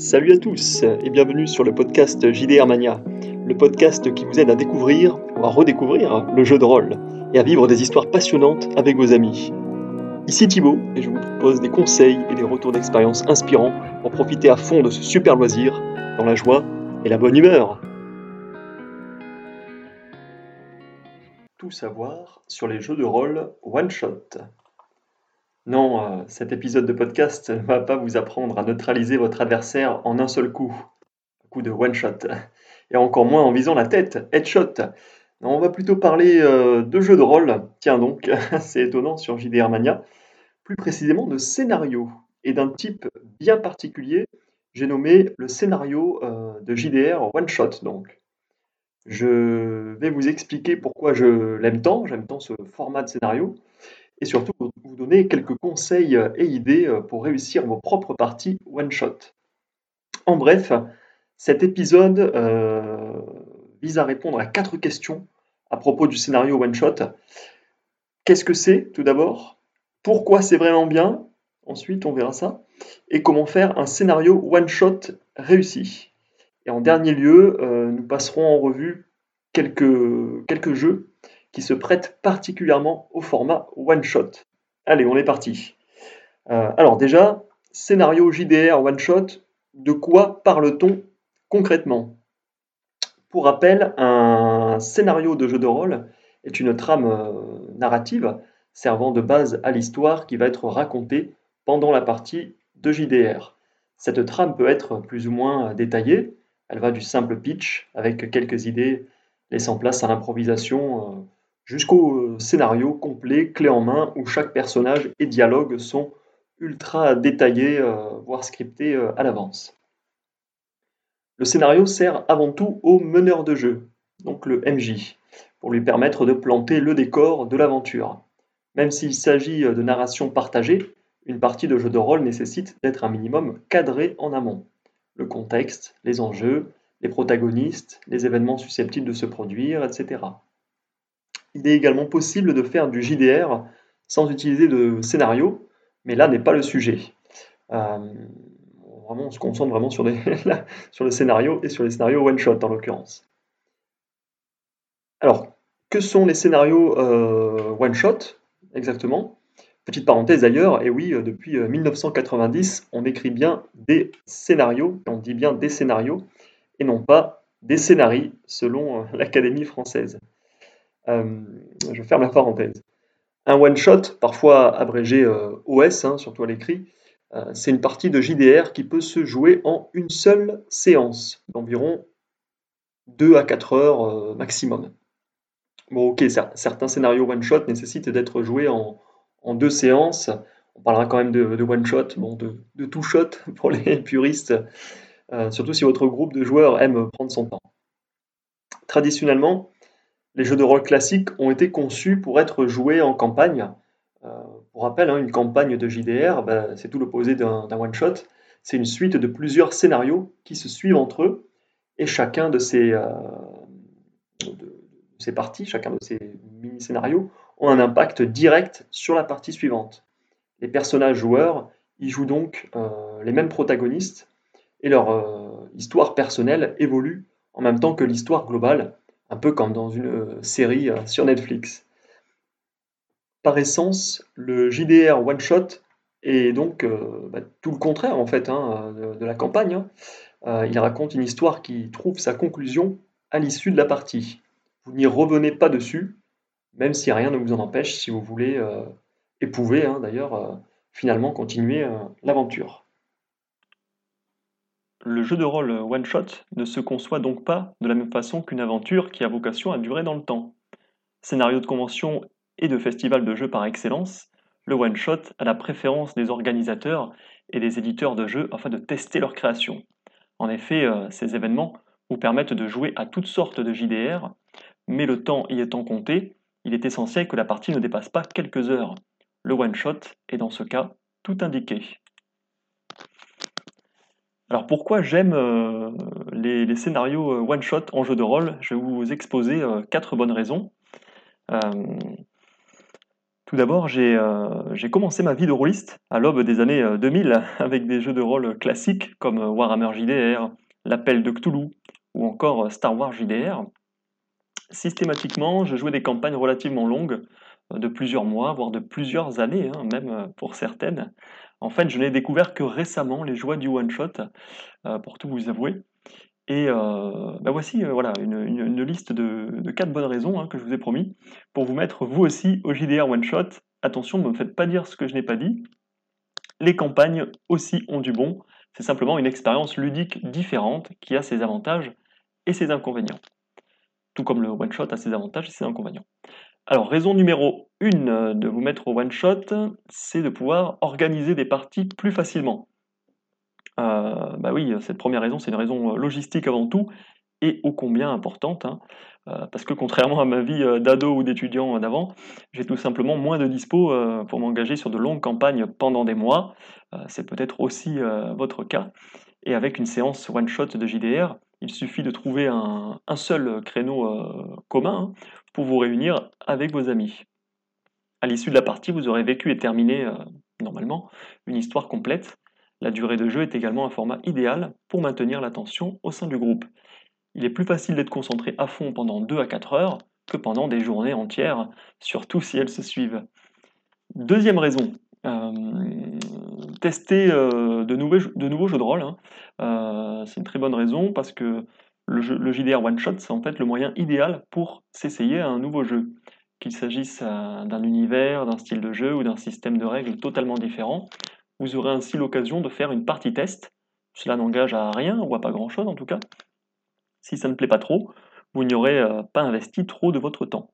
Salut à tous et bienvenue sur le podcast JDR Mania, le podcast qui vous aide à découvrir ou à redécouvrir le jeu de rôle et à vivre des histoires passionnantes avec vos amis. Ici Thibaut et je vous propose des conseils et des retours d'expérience inspirants pour profiter à fond de ce super loisir dans la joie et la bonne humeur. Tout savoir sur les jeux de rôle one shot. Non, euh, cet épisode de podcast ne va pas vous apprendre à neutraliser votre adversaire en un seul coup, coup de one shot, et encore moins en visant la tête, headshot. On va plutôt parler euh, de jeux de rôle, tiens donc, c'est étonnant sur JDR Mania, plus précisément de scénario, et d'un type bien particulier, j'ai nommé le scénario euh, de JDR One Shot donc. Je vais vous expliquer pourquoi je l'aime tant, j'aime tant ce format de scénario, et surtout vous donner quelques conseils et idées euh, pour réussir vos propres parties one-shot. En bref, cet épisode euh, vise à répondre à quatre questions à propos du scénario one-shot. Qu'est-ce que c'est tout d'abord? Pourquoi c'est vraiment bien? Ensuite, on verra ça. Et comment faire un scénario one-shot réussi? Et en dernier lieu, euh, nous passerons en revue quelques, quelques jeux qui se prête particulièrement au format one shot. Allez, on est parti. Euh, alors déjà, scénario JDR one shot, de quoi parle-t-on concrètement? Pour rappel, un scénario de jeu de rôle est une trame euh, narrative servant de base à l'histoire qui va être racontée pendant la partie de JDR. Cette trame peut être plus ou moins détaillée, elle va du simple pitch avec quelques idées laissant place à l'improvisation euh, jusqu'au euh, scénario complet, clé en main, où chaque personnage et dialogue sont ultra détaillés, euh, voire scriptés euh, à l'avance. Le scénario sert avant tout au meneur de jeu, donc le MJ, pour lui permettre de planter le décor de l'aventure. Même s'il s'agit de narration partagée, une partie de jeu de rôle nécessite d'être un minimum cadré en amont. Le contexte, les enjeux, les protagonistes, les événements susceptibles de se produire, etc. Il est également possible de faire du JDR sans utiliser de scénario, mais là n'est pas le sujet. Euh, vraiment, on se concentre vraiment sur, sur le scénario et sur les scénarios one-shot en l'occurrence. Alors, que sont les scénarios euh, one-shot exactement? Petite parenthèse d'ailleurs, et oui, depuis 1990, on écrit bien des scénarios, on dit bien des scénarios, et non pas des scénarii, selon euh, l'Académie française. Euh, je ferme la parenthèse. Un one-shot, parfois abrégé euh, OS, hein, surtout à l'écrit, euh, c'est une partie de JDR qui peut se jouer en une seule séance, d'environ 2 à 4 heures maximum. Bon, ok, certains scénarios one-shot nécessitent d'être joués en, deux séances. On parlera quand même de, one-shot, bon, de, two-shot pour les puristes, surtout si votre groupe de joueurs aime prendre son temps. Traditionnellement, les jeux de rôle classiques ont été conçus pour être joués en campagne. Euh, pour rappel, hein, une campagne de JDR, ben, c'est tout l'opposé d'un one-shot. C'est une suite de plusieurs scénarios qui se suivent entre eux, et chacun de ces, euh, ces parties, chacun de ces mini-scénarios, ont un impact direct sur la partie suivante. Les personnages joueurs y jouent donc euh, les mêmes protagonistes, et leur histoire personnelle évolue en même temps que l'histoire globale, un peu comme dans une euh, série euh, sur Netflix. Par essence, le JDR One Shot est donc euh, bah, tout le contraire en fait hein, de, la campagne. Hein. il raconte une histoire qui trouve sa conclusion à l'issue de la partie. Vous n'y revenez pas dessus, même si rien ne vous en empêche si vous voulez, et pouvez hein, d'ailleurs finalement continuer l'aventure. Le jeu de rôle one-shot ne se conçoit donc pas de la même façon qu'une aventure qui a vocation à durer dans le temps. Scénario de convention et de festival de jeux par excellence, le one-shot a la préférence des organisateurs et des éditeurs de jeux afin de tester leur création. En effet, euh, ces événements vous permettent de jouer à toutes sortes de JDR, mais le temps y étant compté, il est essentiel que la partie ne dépasse pas quelques heures. Le one-shot est dans ce cas tout indiqué. Alors pourquoi j'aime euh, les, scénarios euh, one-shot en jeu de rôle? Je vais vous exposer euh, quatre bonnes raisons. Tout d'abord, j'ai commencé ma vie de rôliste à l'aube des années 2000 avec des jeux de rôle classiques comme Warhammer JDR, L'Appel de Cthulhu ou encore Star Wars JDR. Systématiquement, je jouais des campagnes relativement longues, de plusieurs mois, voire de plusieurs années, hein, même pour certaines. En fait, je n'ai découvert que récemment les joies du one-shot, pour tout vous avouer. Et bah voici voilà, une, liste de, quatre bonnes raisons hein, que je vous ai promis pour vous mettre vous aussi au JDR One Shot. Attention, ne me faites pas dire ce que je n'ai pas dit. Les campagnes aussi ont du bon. C'est simplement une expérience ludique différente qui a ses avantages et ses inconvénients. Tout comme le one shot a ses avantages et ses inconvénients. Alors, raison numéro une de vous mettre au one shot, c'est de pouvoir organiser des parties plus facilement. Euh, bah oui, cette première raison, c'est une raison logistique avant tout, et ô combien importante, hein. euh, parce que contrairement à ma vie d'ado ou d'étudiant d'avant, j'ai tout simplement moins de dispo pour m'engager sur de longues campagnes pendant des mois. c'est peut-être aussi votre cas. Et avec une séance one-shot de JDR, il suffit de trouver un, seul créneau commun hein, pour vous réunir avec vos amis. À l'issue de la partie, vous aurez vécu et terminé, normalement, une histoire complète la durée de jeu est également un format idéal pour maintenir l'attention au sein du groupe. Il est plus facile d'être concentré à fond pendant 2 à 4 heures que pendant des journées entières, surtout si elles se suivent. Deuxième raison, euh, tester euh, de, nouveaux, jeux de rôle. Hein. Euh, c'est une très bonne raison parce que le, JDR One Shot, c'est en fait le moyen idéal pour s'essayer à un nouveau jeu. Qu'il s'agisse d'un univers, d'un style de jeu ou d'un système de règles totalement différent, vous aurez ainsi l'occasion de faire une partie test. Cela n'engage à rien ou à pas grand-chose en tout cas. Si ça ne plaît pas trop, vous n'y aurez pas investi trop de votre temps.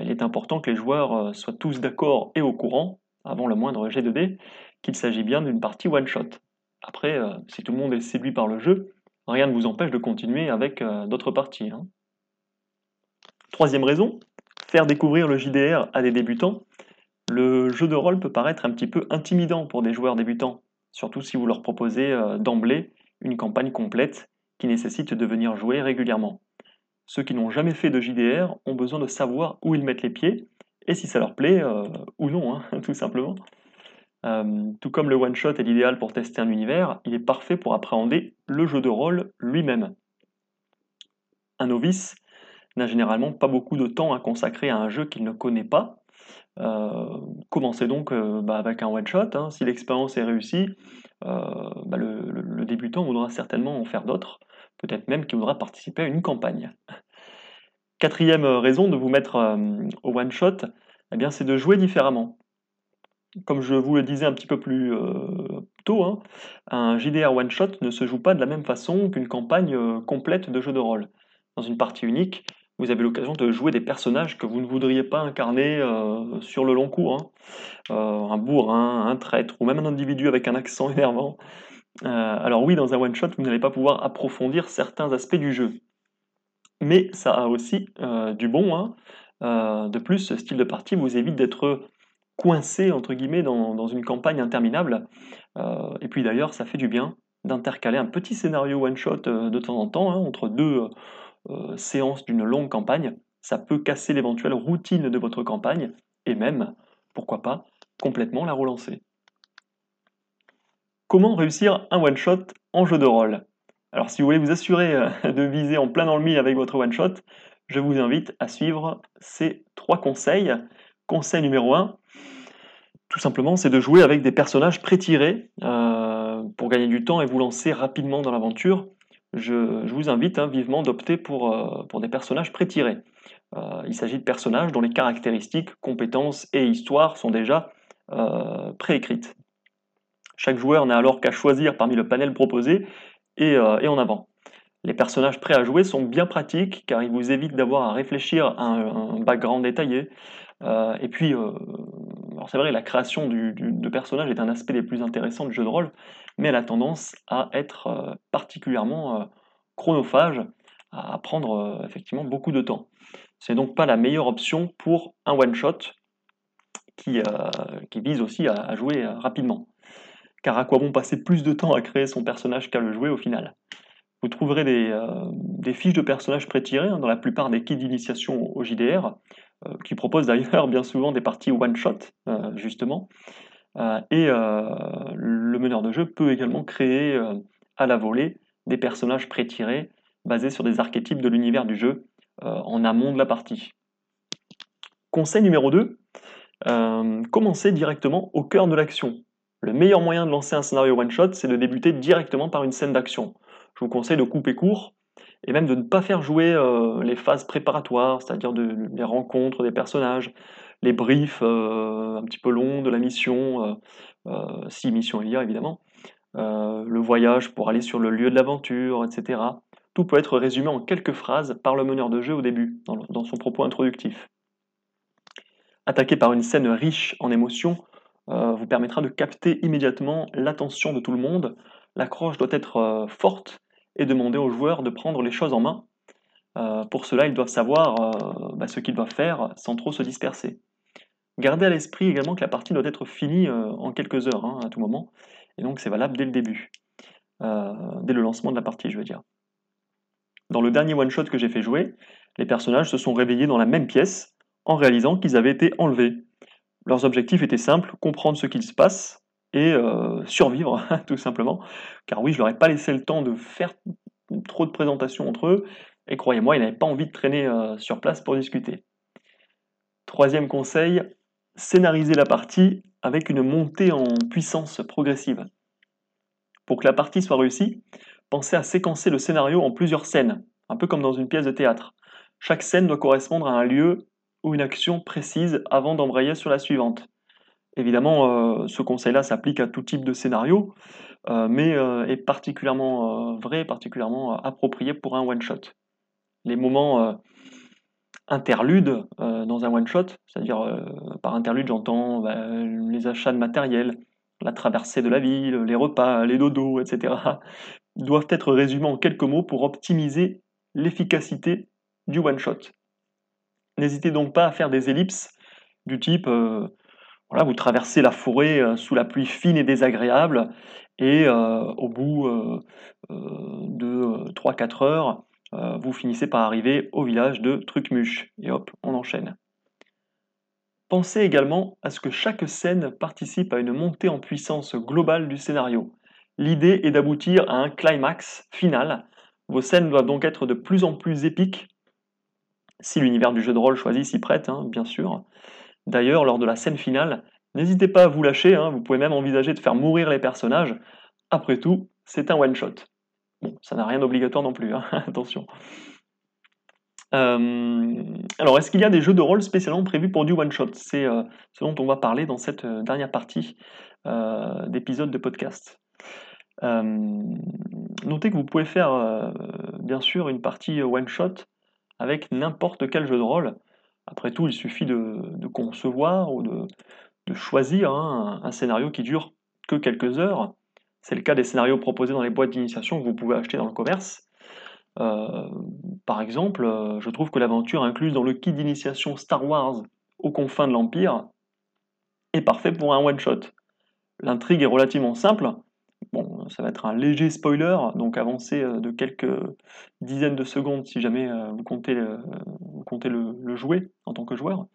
Il est important que les joueurs soient tous d'accord et au courant, avant le moindre jet de dés, qu'il s'agit bien d'une partie one-shot. Après, si tout le monde est séduit par le jeu, rien ne vous empêche de continuer avec d'autres parties. Hein. Troisième raison, faire découvrir le JDR à des débutants le jeu de rôle peut paraître un petit peu intimidant pour des joueurs débutants, surtout si vous leur proposez euh, d'emblée une campagne complète qui nécessite de venir jouer régulièrement. Ceux qui n'ont jamais fait de JDR ont besoin de savoir où ils mettent les pieds et si ça leur plaît euh, ou non, hein, tout simplement. Euh, tout comme le one-shot est l'idéal pour tester un univers, il est parfait pour appréhender le jeu de rôle lui-même. Un novice n'a généralement pas beaucoup de temps à consacrer à un jeu qu'il ne connaît pas, euh, commencez donc bah, avec un one-shot. Hein. Si l'expérience est réussie, bah, le, débutant voudra certainement en faire d'autres, peut-être même qu'il voudra participer à une campagne. Quatrième raison de vous mettre au one-shot, eh bien, c'est de jouer différemment. Comme je vous le disais un petit peu plus tôt, hein, un JDR one-shot ne se joue pas de la même façon qu'une campagne complète de jeu de rôle. Dans une partie unique, vous avez l'occasion de jouer des personnages que vous ne voudriez pas incarner euh, sur le long cours. Hein. Euh, un bourrin, un traître, ou même un individu avec un accent énervant. Euh, alors oui, dans un one-shot, vous n'allez pas pouvoir approfondir certains aspects du jeu. Mais ça a aussi du bon. Hein. de plus, ce style de partie vous évite d'être coincé, entre guillemets, dans, une campagne interminable. et puis d'ailleurs, ça fait du bien d'intercaler un petit scénario one-shot de temps en temps, hein, entre deux euh, séance d'une longue campagne, ça peut casser l'éventuelle routine de votre campagne et même, pourquoi pas, complètement la relancer. Comment réussir un one-shot en jeu de rôle? Alors si vous voulez vous assurer euh, de viser en plein dans le avec votre one-shot, je vous invite à suivre ces trois conseils. Conseil numéro 1, tout simplement, c'est de jouer avec des personnages pré-tirés euh, pour gagner du temps et vous lancer rapidement dans l'aventure je, vous invite hein, vivement d'opter pour, euh, pour, des personnages pré-tirés. Il s'agit de personnages dont les caractéristiques, compétences et histoire sont déjà préécrites. Chaque joueur n'a alors qu'à choisir parmi le panel proposé et, en avant. Les personnages prêts à jouer sont bien pratiques car ils vous évitent d'avoir à réfléchir à un, background détaillé. et puis, c'est vrai, la création de personnages est un aspect des plus intéressants du jeu de rôle, mais elle a tendance à être euh, particulièrement euh, chronophage, à prendre euh, effectivement beaucoup de temps. C'est donc pas la meilleure option pour un one-shot qui, vise aussi à, jouer rapidement. Car à quoi bon passer plus de temps à créer son personnage qu'à le jouer au final Vous trouverez des, fiches de personnages pré-tirés hein, dans la plupart des kits d'initiation au JDR. qui propose d'ailleurs bien souvent des parties one-shot, justement. et le meneur de jeu peut également créer à la volée des personnages pré-tirés basés sur des archétypes de l'univers du jeu en amont de la partie. Conseil numéro 2, commencez directement au cœur de l'action. Le meilleur moyen de lancer un scénario one-shot, c'est de débuter directement par une scène d'action. Je vous conseille de couper court et même de ne pas faire jouer euh, les phases préparatoires, c'est-à-dire les rencontres des personnages, les briefs euh, un petit peu longs de la mission, euh, si mission il y a évidemment, le voyage pour aller sur le lieu de l'aventure, etc. Tout peut être résumé en quelques phrases par le meneur de jeu au début, dans son propos introductif. Attaquer par une scène riche en émotions euh, vous permettra de capter immédiatement l'attention de tout le monde. L'accroche doit être euh, forte et demander aux joueurs de prendre les choses en main. Euh, pour cela, ils doivent savoir bah, ce qu'ils doivent faire sans trop se disperser. Gardez à l'esprit également que la partie doit être finie en quelques heures, hein, à tout moment, et donc c'est valable dès le début, dès le lancement de la partie, je veux dire. Dans le dernier one-shot que j'ai fait jouer, les personnages se sont réveillés dans la même pièce en réalisant qu'ils avaient été enlevés. Leurs objectifs étaient simples, comprendre ce qu'il se passe et euh, survivre, tout simplement. Car oui, je leur ai pas laissé le temps de faire trop de présentations entre eux, et croyez-moi, ils n'avaient pas envie de traîner euh, sur place pour discuter. Troisième conseil, scénariser la partie avec une montée en puissance progressive. Pour que la partie soit réussie, pensez à séquencer le scénario en plusieurs scènes, un peu comme dans une pièce de théâtre. Chaque scène doit correspondre à un lieu ou une action précise avant d'embrayer sur la suivante. Évidemment, euh, ce conseil-là s'applique à tout type de scénario, euh, mais euh, est particulièrement vrai, particulièrement approprié pour un one-shot. Les moments interludes dans un one-shot, c'est-à-dire par interlude j'entends bah, les achats de matériel, la traversée de la ville, les repas, les dodos, etc., doivent être résumés en quelques mots pour optimiser l'efficacité du one-shot. N'hésitez donc pas à faire des ellipses du type, euh, voilà, vous traversez la forêt euh, sous la pluie fine et désagréable, et euh, au bout de 3-4 heures, vous finissez par arriver au village de Trucmuche. Et hop, on enchaîne. Pensez également à ce que chaque scène participe à une montée en puissance globale du scénario. L'idée est d'aboutir à un climax final. Vos scènes doivent donc être de plus en plus épiques si l'univers du jeu de rôle choisi s'y prête, hein, bien sûr. D'ailleurs, lors de la scène finale, n'hésitez pas à vous lâcher, hein, vous pouvez même envisager de faire mourir les personnages. Après tout, c'est un one-shot. Bon, ça n'a rien d'obligatoire non plus, hein, attention. Euh, alors, est-ce qu'il y a des jeux de rôle spécialement prévus pour du one-shot C'est euh, ce dont on va parler dans cette euh, dernière partie d'épisode de podcast. notez que vous pouvez faire, bien sûr, une partie one-shot avec n'importe quel jeu de rôle. Après tout, il suffit de, concevoir ou de, choisir hein, un, scénario qui dure que quelques heures. C'est le cas des scénarios proposés dans les boîtes d'initiation que vous pouvez acheter dans le commerce. Euh, par exemple, euh, je trouve que l'aventure incluse dans le kit d'initiation Star Wars aux confins de l'Empire est parfait pour un one-shot. L'intrigue est relativement simple, Bon, ça va être un léger spoiler, donc avancé euh, de quelques dizaines de secondes si jamais euh, vous comptez, comptez le, jouer en tant que joueur.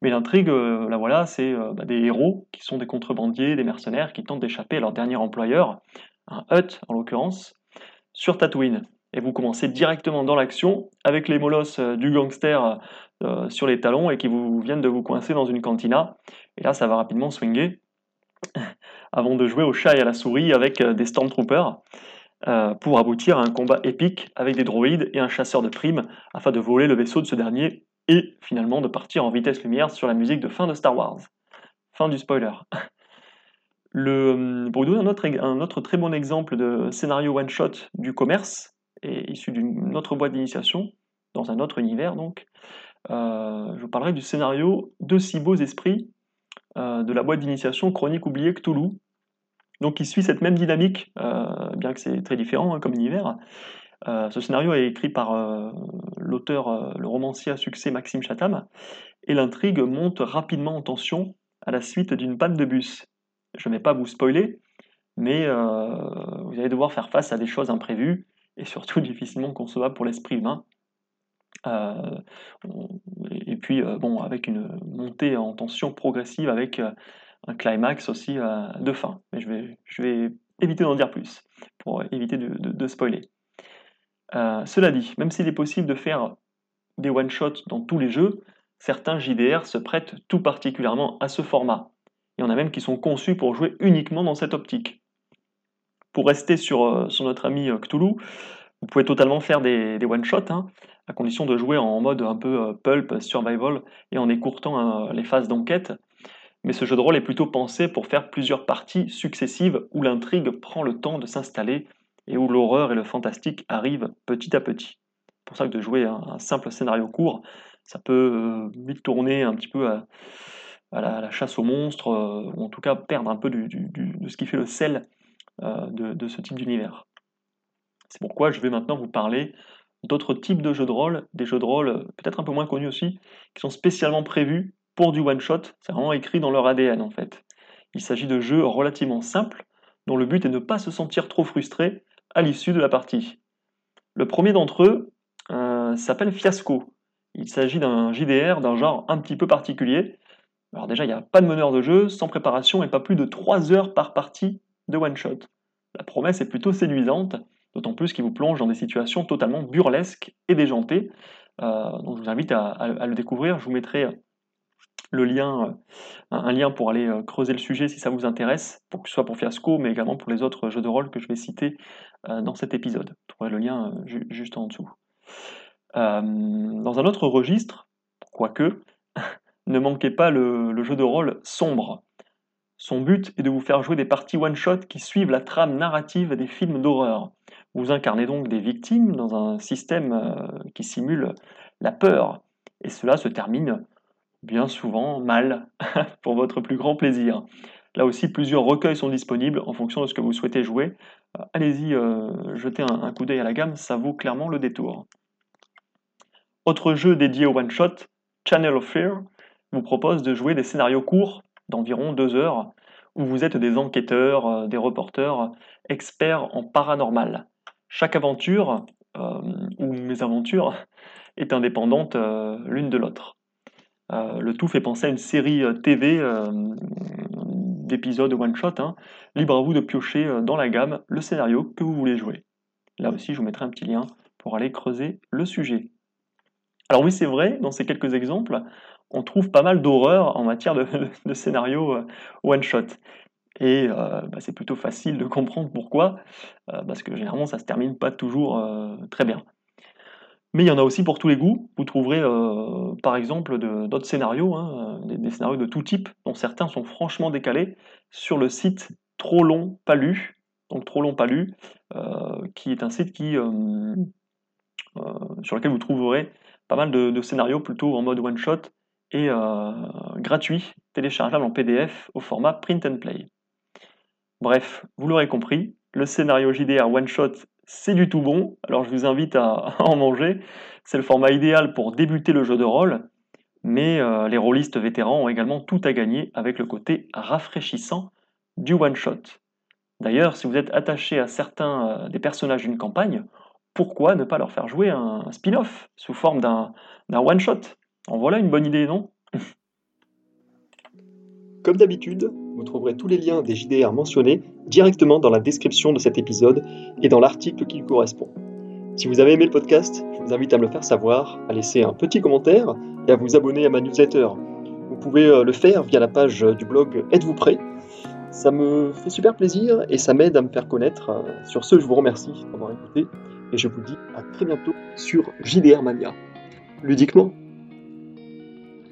Mais l'intrigue, euh, là voilà, c'est bah, des héros qui sont des contrebandiers, des mercenaires qui tentent d'échapper à leur dernier employeur, un Hut en l'occurrence, sur Tatooine. Et vous commencez directement dans l'action avec les molosses du gangster sur les talons et qui vous viennent de vous coincer dans une cantina. Et là, ça va rapidement swinger avant de jouer au chat et à la souris avec euh, des Stormtroopers, euh, pour aboutir à un combat épique avec des droïdes et un chasseur de primes, afin de voler le vaisseau de ce dernier, et finalement de partir en vitesse lumière sur la musique de fin de Star Wars. Fin du spoiler. Le, pour vous donner un autre, très bon exemple de scénario one-shot du commerce, et issu d'une autre boîte d'initiation, dans un autre univers donc, euh, je vous parlerai du scénario De si beaux esprits euh, de la boîte d'initiation Chronique oubliée Cthulhu. Donc il suit cette même dynamique, euh, bien que c'est très différent hein, comme univers. Euh, ce scénario est écrit par l'auteur, le romancier à succès Maxime Chatham, et l'intrigue monte rapidement en tension à la suite d'une panne de bus. Je ne vais pas vous spoiler, mais vous allez devoir faire face à des choses imprévues et surtout difficilement concevables pour l'esprit humain. Et puis, bon, avec une montée en tension progressive avec un climax aussi de fin. Mais je vais, je vais éviter d'en dire plus pour éviter de, spoiler. cela dit, même s'il est possible de faire des one-shots dans tous les jeux, certains JDR se prêtent tout particulièrement à ce format. Il y en a même qui sont conçus pour jouer uniquement dans cette optique. Pour rester sur, sur notre ami Cthulhu, vous pouvez totalement faire des, one-shots, hein, à condition de jouer en mode un peu euh, pulp, survival, et en écourtant euh, les phases d'enquête. Mais ce jeu de rôle est plutôt pensé pour faire plusieurs parties successives où l'intrigue prend le temps de s'installer et où l'horreur et le fantastique arrivent petit à petit. C'est pour ça que de jouer un, simple scénario court, ça peut euh, vite tourner un petit peu à, la, chasse aux monstres, ou en tout cas perdre un peu de ce qui fait le sel de ce type d'univers. C'est pourquoi je vais maintenant vous parler d'autres types de jeux de rôle, des jeux de rôle euh, peut-être un peu moins connus aussi, qui sont spécialement prévus pour du one-shot. C'est vraiment écrit dans leur ADN en fait. Il s'agit de jeux relativement simples, dont le but est de ne pas se sentir trop frustré à l'issue de la partie. Le premier d'entre eux euh, s'appelle Fiasco. Il s'agit d'un JDR d'un genre un petit peu particulier. Alors déjà, il n'y a pas de meneur de jeu, sans préparation et pas plus de 3 heures par partie de one-shot. La promesse est plutôt séduisante, d'autant plus qu'il vous plonge dans des situations totalement burlesques et déjantées. Euh, donc je vous invite à, le découvrir. Je vous mettrai le lien, euh, un lien pour aller euh, creuser le sujet si ça vous intéresse, pour que ce soit pour Fiasco, mais également pour les autres jeux de rôle que je vais citer dans cet épisode. Vous trouverez le lien juste en dessous. dans un autre registre, quoique, ne manquez pas le jeu de rôle sombre. Son but est de vous faire jouer des parties one-shot qui suivent la trame narrative des films d'horreur. Vous incarnez donc des victimes dans un système euh, qui simule la peur, et cela se termine bien souvent mal, pour votre plus grand plaisir. Là aussi, plusieurs recueils sont disponibles en fonction de ce que vous souhaitez jouer. Euh, allez-y, euh, jetez un, coup d'œil à la gamme, ça vaut clairement le détour. Autre jeu dédié au one-shot, Channel of Fear, vous propose de jouer des scénarios courts d'environ deux heures, où vous êtes des enquêteurs, des reporters, experts en paranormal. Chaque aventure, euh, ou mésaventure, est indépendante euh, l'une de l'autre. le tout fait penser à une série TV d'épisodes one-shot. Hein. Libre à vous de piocher dans la gamme le scénario que vous voulez jouer. Là aussi, je vous mettrai un petit lien pour aller creuser le sujet. Alors oui, c'est vrai, dans ces quelques exemples, on trouve pas mal d'horreur en matière de, scénario euh, one-shot. Et euh, bah, c'est plutôt facile de comprendre pourquoi, euh, parce que généralement ça se termine pas toujours très bien. Mais il y en a aussi pour tous les goûts. Vous trouverez par exemple d'autres scénarios, hein, des, scénarios de tout type, dont certains sont franchement décalés, sur le site Trop long pas lu, donc Trop long pas lu, qui est un site qui, sur lequel vous trouverez pas mal de scénarios plutôt en mode one-shot et euh, gratuit, téléchargeable en PDF au format print and play. Bref, vous l'aurez compris, le scénario JDR One Shot, c'est du tout bon, alors je vous invite à, en manger. C'est le format idéal pour débuter le jeu de rôle, mais euh, les rôlistes vétérans ont également tout à gagner avec le côté rafraîchissant du one shot. D'ailleurs, si vous êtes attaché à certains euh, des personnages d'une campagne, pourquoi ne pas leur faire jouer un spin-off sous forme d'un one shot? En voilà une bonne idée, non? Comme d'habitude, vous trouverez tous les liens des JDR mentionnés directement dans la description de cet épisode et dans l'article qui lui correspond. Si vous avez aimé le podcast, je vous invite à me le faire savoir, à laisser un petit commentaire et à vous abonner à ma newsletter. Vous pouvez euh, le faire via la page du blog Êtes-vous prêt? Ça me fait super plaisir et ça m'aide à me faire connaître. Sur ce, je vous remercie d'avoir écouté et je vous dis à très bientôt sur JDR Mania. Ludiquement